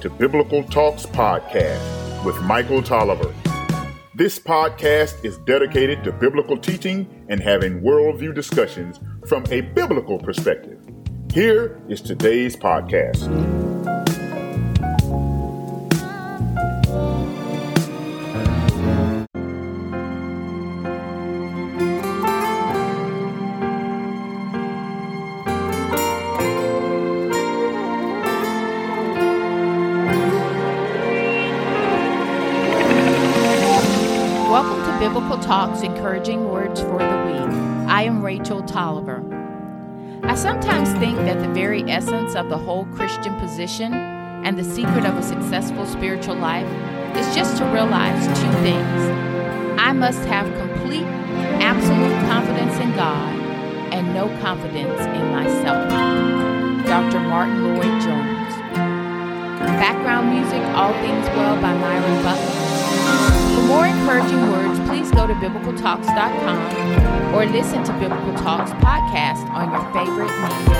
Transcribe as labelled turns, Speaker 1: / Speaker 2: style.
Speaker 1: to Biblical Talks Podcast with Michael Tolliver. This podcast is dedicated to biblical teaching and having worldview discussions from a biblical perspective. Here is today's podcast.
Speaker 2: Biblical Talks Encouraging Words for the Week. I am Rachel Tolliver. I sometimes think that the very essence of the whole Christian position and the secret of a successful spiritual life is just to realize two things. I must have complete, absolute confidence in God and no confidence in myself. Dr. Martyn Lloyd Jones. Background music, All Things Well by Myron Butler. For more biblicaltalks.com or listen to Biblical Talks podcast on your favorite media